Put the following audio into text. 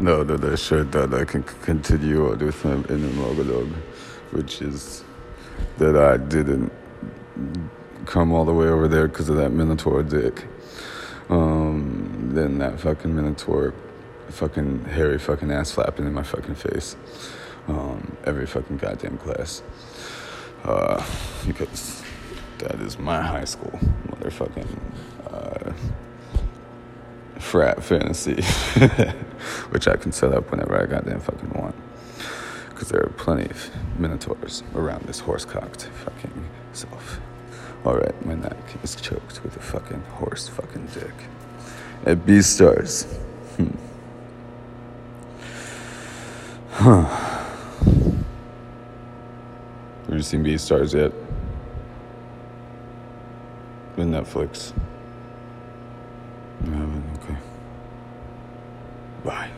No, no, they showed that I can continue on with my inner monologue, which is that I didn't come all the way over there because of that Minotaur dick. Um, then that fucking Minotaur, fucking hairy fucking ass flapping in my fucking face. Um, every fucking goddamn class. Uh, because that is my high school, motherfucking frat fantasy, which I can set up whenever I goddamn fucking want. Because there are plenty of minotaurs around this horse cocked fucking self. Alright, my neck is choked with a fucking horse fucking dick. At Beastars. Hmm. Huh. Have you seen Beastars yet? In Netflix. No, okay. Bye.